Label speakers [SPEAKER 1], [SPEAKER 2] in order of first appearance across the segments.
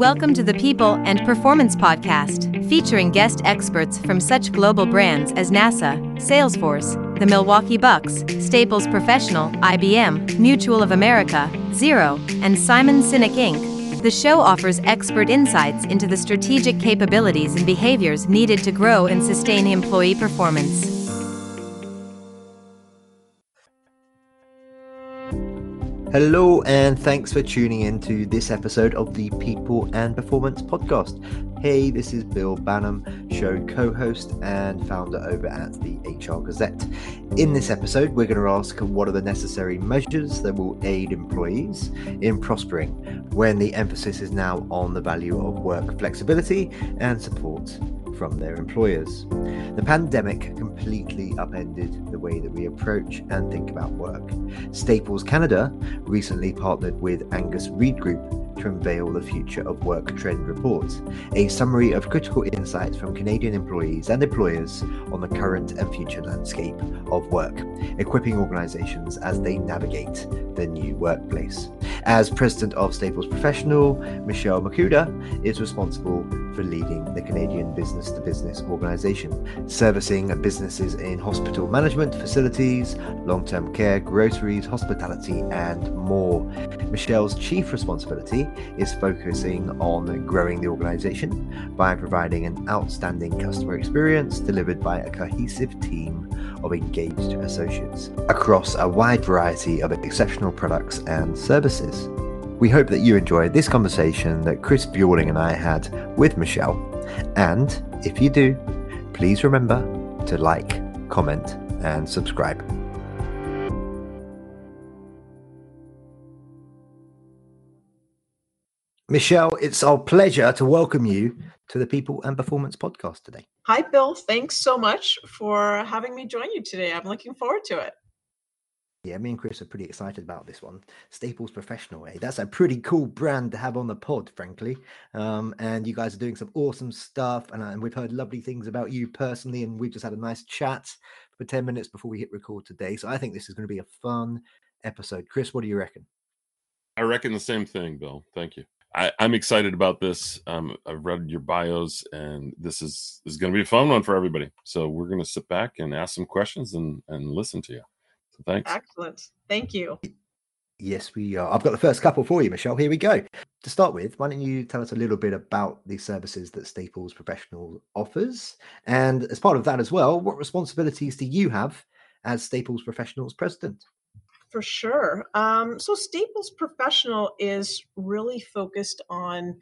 [SPEAKER 1] Welcome to the People and Performance Podcast, featuring guest experts from such global brands as NASA, Salesforce, the Milwaukee Bucks, Staples Professional, IBM, Mutual of America, Xero, and Simon Sinek Inc. The show offers expert insights into the strategic capabilities and behaviors needed to grow and sustain employee performance.
[SPEAKER 2] Hello, and thanks for tuning in to this episode of the People and Performance Podcast. Hey, this is Bill Banham, show co host and founder over at the HR Gazette. In this episode, we're going to ask what are the necessary measures that will aid employees in prospering when the emphasis is now on the value of work flexibility and support from their employers. The pandemic completely upended the way that we approach and think about work. Staples Canada recently partnered with Angus Reid Group to unveil the Future of Work Trend Report, a summary of critical insights from Canadian employees and employers on the current and future landscape of work, equipping organizations as they navigate the new workplace. As president of Staples Professional, Michelle Micuda is responsible for leading the Canadian business to business organization, servicing businesses in hospital management, facilities, long term care, groceries, hospitality, and more. Michelle's chief responsibility is focusing on growing the organization by providing an outstanding customer experience delivered by a cohesive team of engaged associates across a wide variety of exceptional products and services. We hope that you enjoyed this conversation that Chris Bjorling and I had with Michelle. And if you do, please remember to like, comment, and subscribe. Michelle, it's our pleasure to welcome you to the People and Performance podcast today.
[SPEAKER 3] Hi, Bill. Thanks so much for having me join you today. I'm looking forward to it.
[SPEAKER 2] Yeah, me and Chris are pretty excited about this one. Staples Professional, eh? That's a pretty cool brand to have on the pod, frankly. Um, and you guys are doing some awesome stuff, and, uh, and we've heard lovely things about you personally, and we've just had a nice chat for 10 minutes before we hit record today. So I think this is going to be a fun episode. Chris, what do you reckon?
[SPEAKER 4] I reckon the same thing, Bill. Thank you. I, am excited about this. Um, I've read your bios, and this is is going to be a fun one for everybody. So we're going to sit back and ask some questions and and listen to you. So thanks.
[SPEAKER 3] Excellent. Thank you.
[SPEAKER 2] Yes, we are. I've got the first couple for you, Michelle. Here we go. To start with, why don't you tell us a little bit about the services that Staples Professional offers, and as part of that as well, what responsibilities do you have as Staples Professional's president?
[SPEAKER 3] For sure. Um, so Staples Professional is really focused on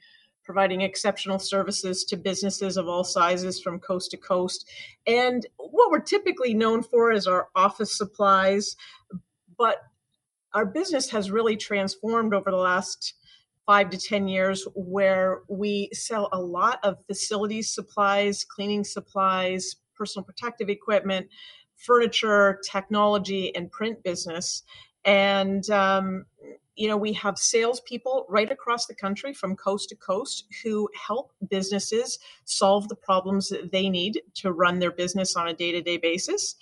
[SPEAKER 3] providing exceptional services to businesses of all sizes from coast to coast. And what we're typically known for is our office supplies, but our business has really transformed over the last five to 10 years where we sell a lot of facilities supplies, cleaning supplies, personal protective equipment, furniture, technology, and print business. And, um, you know, we have salespeople right across the country from coast to coast who help businesses solve the problems that they need to run their business on a day to day basis.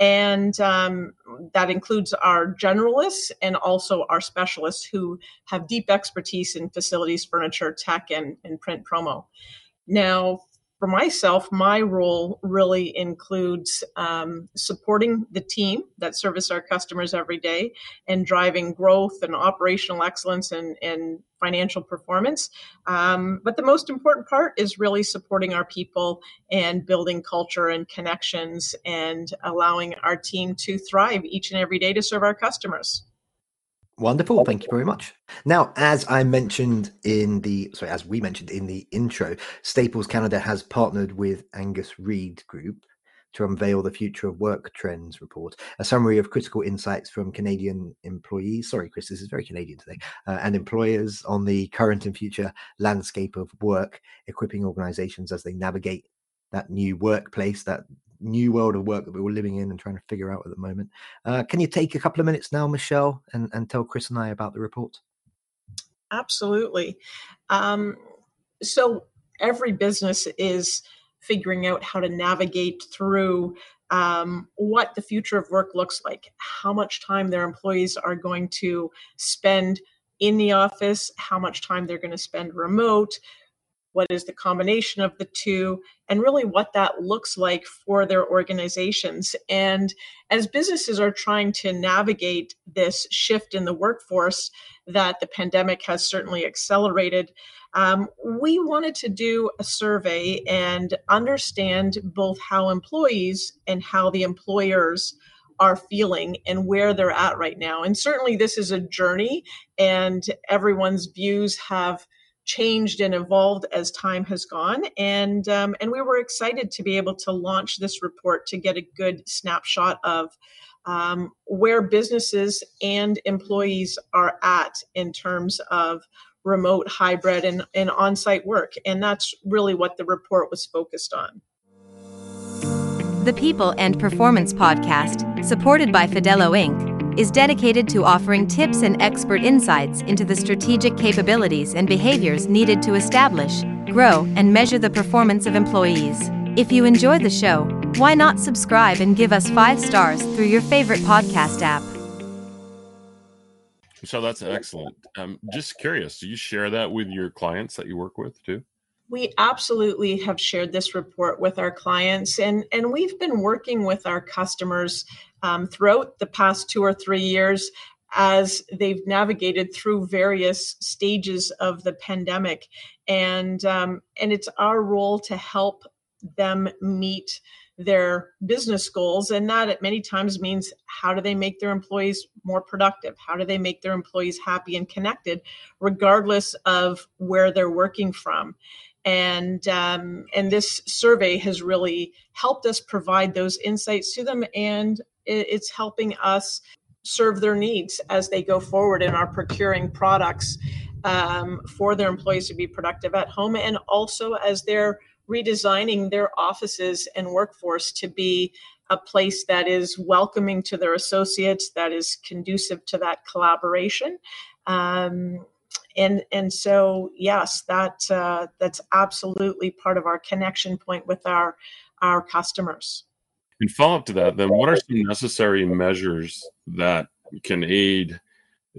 [SPEAKER 3] And um, that includes our generalists and also our specialists who have deep expertise in facilities, furniture, tech, and, and print promo. Now, for myself, my role really includes um, supporting the team that service our customers every day and driving growth and operational excellence and, and financial performance. Um, but the most important part is really supporting our people and building culture and connections and allowing our team to thrive each and every day to serve our customers.
[SPEAKER 2] Wonderful. Thank you very much. Now, as I mentioned in the sorry, as we mentioned in the intro, Staples Canada has partnered with Angus Reid Group to unveil the Future of Work Trends report, a summary of critical insights from Canadian employees. Sorry, Chris, this is very Canadian today, uh, and employers on the current and future landscape of work, equipping organizations as they navigate that new workplace, that new world of work that we're all living in and trying to figure out at the moment. Uh, can you take a couple of minutes now, Michelle, and, and tell Chris and I about the report?
[SPEAKER 3] Absolutely. Um, so every business is figuring out how to navigate through um, what the future of work looks like, how much time their employees are going to spend in the office, how much time they're going to spend remote, what is the combination of the two, and really what that looks like for their organizations. And as businesses are trying to navigate this shift in the workforce that the pandemic has certainly accelerated, um, we wanted to do a survey and understand both how employees and how the employers are feeling and where they're at right now. And certainly, this is a journey, and everyone's views have changed and evolved as time has gone. And um, and we were excited to be able to launch this report to get a good snapshot of um, where businesses and employees are at in terms of remote, hybrid, and, and on site work. And that's really what the report was focused on.
[SPEAKER 1] The People and Performance Podcast, supported by Fidello Inc., is dedicated to offering tips and expert insights into the strategic capabilities and behaviors needed to establish, grow, and measure the performance of employees. If you enjoy the show, why not subscribe and give us five stars through your favorite podcast app?
[SPEAKER 4] So that's excellent. I'm just curious, do you share that with your clients that you work with too?
[SPEAKER 3] We absolutely have shared this report with our clients, and, and we've been working with our customers um, throughout the past two or three years as they've navigated through various stages of the pandemic. And, um, and it's our role to help them meet their business goals. And that at many times means how do they make their employees more productive? How do they make their employees happy and connected, regardless of where they're working from? And um, and this survey has really helped us provide those insights to them, and it's helping us serve their needs as they go forward in our procuring products um, for their employees to be productive at home, and also as they're redesigning their offices and workforce to be a place that is welcoming to their associates, that is conducive to that collaboration. Um, and and so yes, that uh, that's absolutely part of our connection point with our our customers.
[SPEAKER 4] And follow up to that, then what are some necessary measures that can aid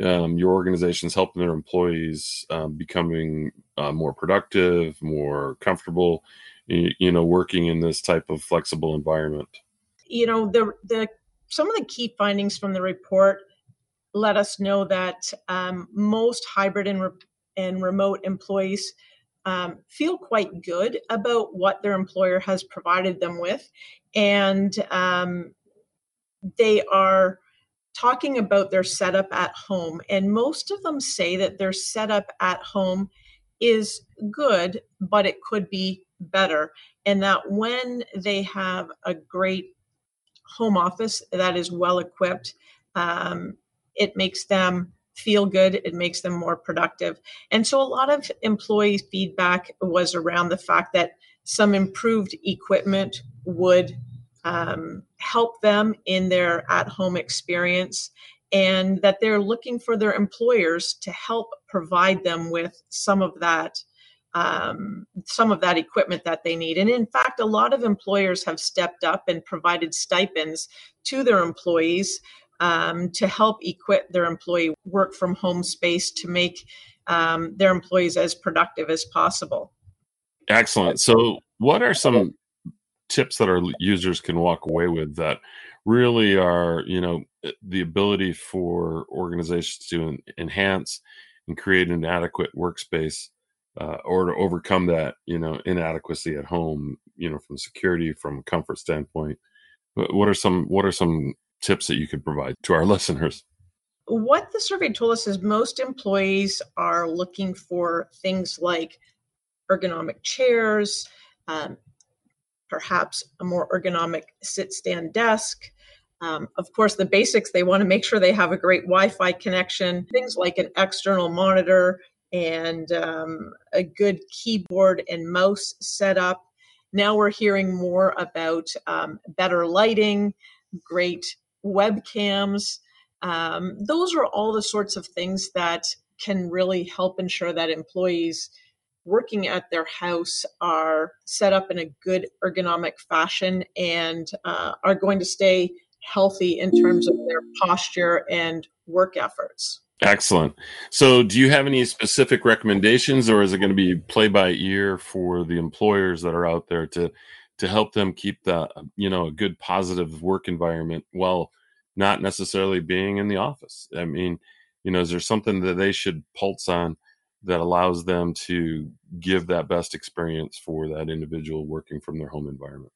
[SPEAKER 4] um, your organizations helping their employees um, becoming uh, more productive, more comfortable, you, you know, working in this type of flexible environment?
[SPEAKER 3] You know, the the some of the key findings from the report let us know that um, most hybrid and, re- and remote employees um, feel quite good about what their employer has provided them with, and um, they are talking about their setup at home. And most of them say that their setup at home is good, but it could be better. And that when they have a great home office that is well equipped, um, it makes them feel good, it makes them more productive. And so a lot of employee feedback was around the fact that some improved equipment would um, help them in their at home experience and that they're looking for their employers to help provide them with some of that um, some of that equipment that they need. And in fact, a lot of employers have stepped up and provided stipends to their employees um, to help equip their employee work from home space to make um, their employees as productive as possible.
[SPEAKER 4] Excellent. So, what are some tips that our users can walk away with that really are you know eh, the ability for organizations to enhance and create an adequate workspace uh, or to overcome that you know inadequacy at home you know from security from comfort standpoint what are some what are some tips that you could provide to our listeners
[SPEAKER 3] what the survey told us is most employees are looking for things like ergonomic chairs um, perhaps a more ergonomic sit stand desk. Um, of course, the basics, they want to make sure they have a great Wi Fi connection, things like an external monitor and um, a good keyboard and mouse setup. Now we're hearing more about um, better lighting, great webcams. Um, those are all the sorts of things that can really help ensure that employees working at their house are set up in a good ergonomic fashion and uh, are going to stay healthy in terms of their posture and work efforts.
[SPEAKER 4] Excellent. So, do you have any specific recommendations, or is it going to be play by ear for the employers that are out there to to help them keep the um, you know a good positive work environment while not necessarily being in the office? I mean, you know, is there something that they should pulse on that allows them to give that best experience for that individual working from their home environment?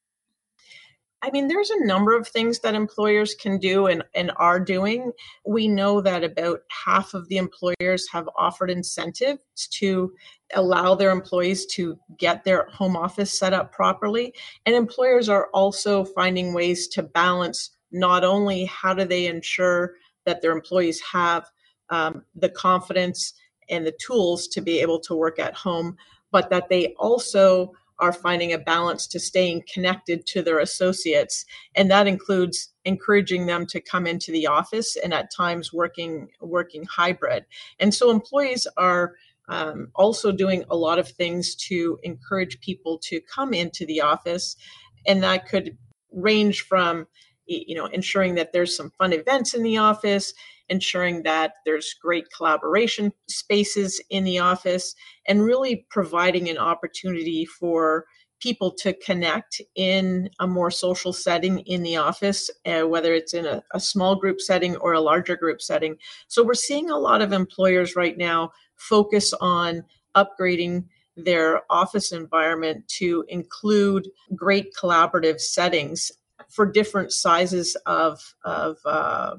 [SPEAKER 3] I mean, there's a number of things that employers can do and, and are doing. We know that about half of the employers have offered incentives to allow their employees to get their home office set up properly. And employers are also finding ways to balance not only how do they ensure that their employees have um, the confidence and the tools to be able to work at home, but that they also are finding a balance to staying connected to their associates. And that includes encouraging them to come into the office and at times working working hybrid. And so employees are um, also doing a lot of things to encourage people to come into the office. And that could range from you know ensuring that there's some fun events in the office ensuring that there's great collaboration spaces in the office, and really providing an opportunity for people to connect in a more social setting in the office, uh, whether it's in a, a, small group setting or a larger group setting. So we're seeing a lot of employers right now focus on upgrading their office environment to include great collaborative settings for different sizes of, of uh,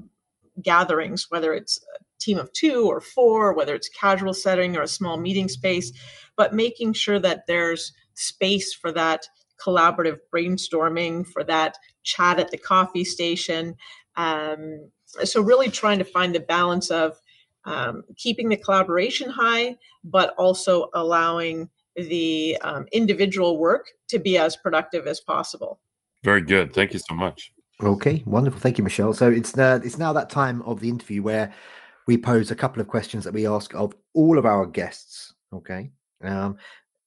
[SPEAKER 3] gatherings, whether it's a team of two or four, whether it's casual setting or a small meeting space, but making sure that there's space for that collaborative brainstorming, for that chat at the coffee station. Um, so, really trying to find the balance of um, keeping the collaboration high, but also allowing the um, individual work to be as productive as possible.
[SPEAKER 4] Very good. Thank you so much.
[SPEAKER 2] Okay, wonderful. Thank you, Michelle. So it's uh, it's now that time of the interview where we pose a couple of questions that we ask of all of our guests. Okay, um,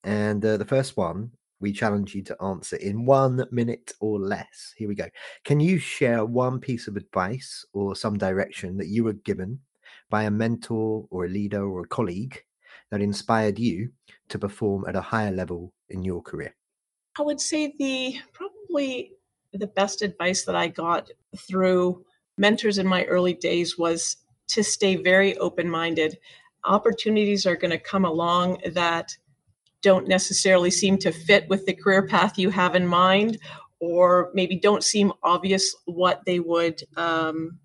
[SPEAKER 2] and uh, the first one we challenge you to answer in one minute or less. Here we go. Can you share one piece of advice or some direction that you were given by a mentor or a leader or a colleague that inspired you to perform at a higher level in your career?
[SPEAKER 3] I would say the probably the best advice that I got through mentors in my early days was to stay very open minded. Opportunities are going to come along that don't necessarily seem to fit with the career path you have in mind, or maybe don't seem obvious what they would um,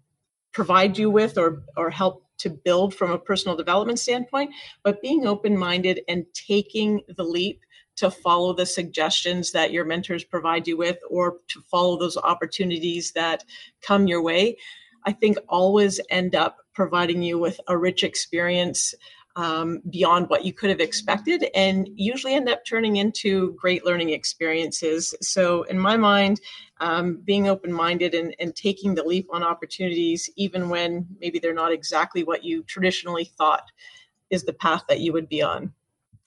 [SPEAKER 3] provide you with or, or help to build from a personal development standpoint. But being open minded and taking the leap to follow the suggestions that your mentors provide you with or to follow those opportunities that come your way, I think always end up providing you with a rich experience um, beyond what you could have expected and usually end up turning into great learning experiences. So, in my mind, um, being open minded and, and taking the leap on opportunities, even when maybe they're not exactly what you traditionally thought is the path that you would be on.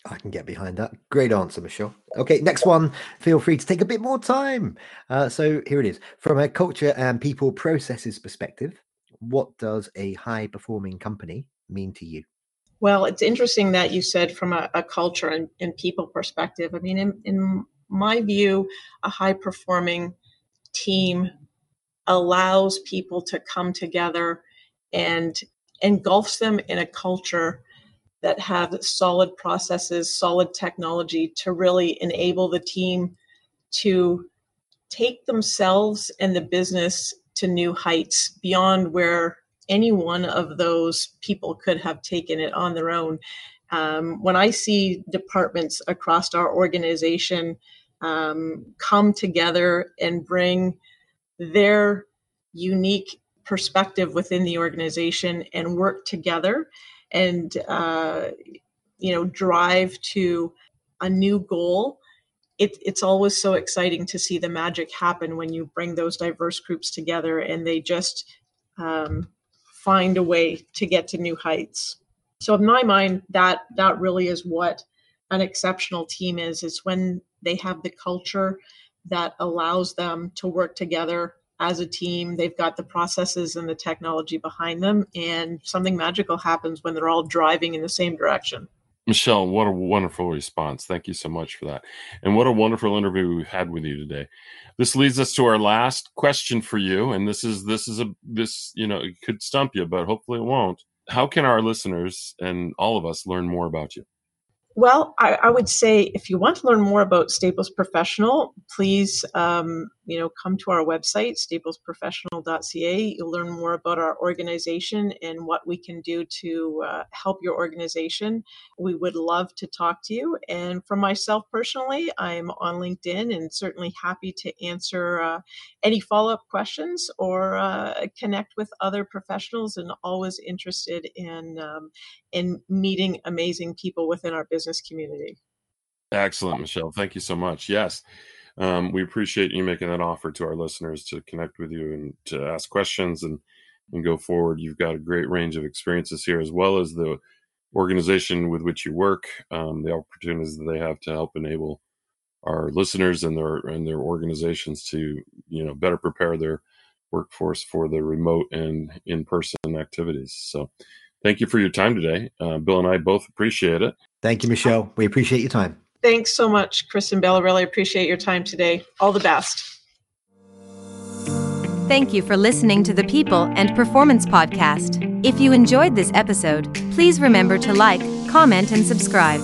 [SPEAKER 2] I can get behind that. Great answer, Michelle. Okay, next one. Feel free to take a bit more time. Uh, so here it is. From a culture and people processes perspective, what does a high performing company mean to you?
[SPEAKER 3] Well, it's interesting that you said from a, a culture and, and, people perspective. I mean, in, in my view, a high performing team allows people to come together and engulfs them in a culture that have solid processes, solid technology to really enable the team to take themselves and the business to new heights beyond where any one of those people could have taken it on their own. Um, when I see departments across our organization um, come together and bring their unique perspective within the organization and work together and uh, you know drive to a new goal it, it's always so exciting to see the magic happen when you bring those diverse groups together and they just um, find a way to get to new heights. So in my mind that that really is what an exceptional team is is when they have the culture that allows them to work together as a team. They've got the processes and the technology behind them, and something magical happens when they're all driving in the same direction.
[SPEAKER 4] Michelle, what a wonderful response. Thank you so much for that. And what a wonderful interview we've had with you today. This leads us to our last question for you. And this is, this is a, this, you know, it could stump you, but hopefully it won't. How can our listeners and all of us learn more about you?
[SPEAKER 3] Well, I, I, would say if you want to learn more about Staples Professional, please, um, you know, come to our website, staplesprofessional.ca. You'll learn more about our organization and what we can do to uh, help your organization. We would love to talk to you. And for myself personally, I'm on LinkedIn and certainly happy to answer uh, any follow up questions or uh, connect with other professionals and always interested in, um, in meeting amazing people within our business community.
[SPEAKER 4] Excellent, Michelle. Thank you so much. Yes. Um, we appreciate you making that offer to our listeners to connect with you and to ask questions and, and go forward. You've got a great range of experiences here, as well as the organization with which you work, um, the opportunities that they have to help enable our listeners and their and their organizations to you know better prepare their workforce for the remote and in person activities. So, thank you for your time today. Uh, Bill and I both appreciate it.
[SPEAKER 2] Thank you, Michelle. We appreciate your time.
[SPEAKER 3] Thanks so much, Chris and Bill. really appreciate your time today. All the best.
[SPEAKER 1] Thank you for listening to the People and Performance Podcast. If you enjoyed this episode, please remember to like, comment, and subscribe.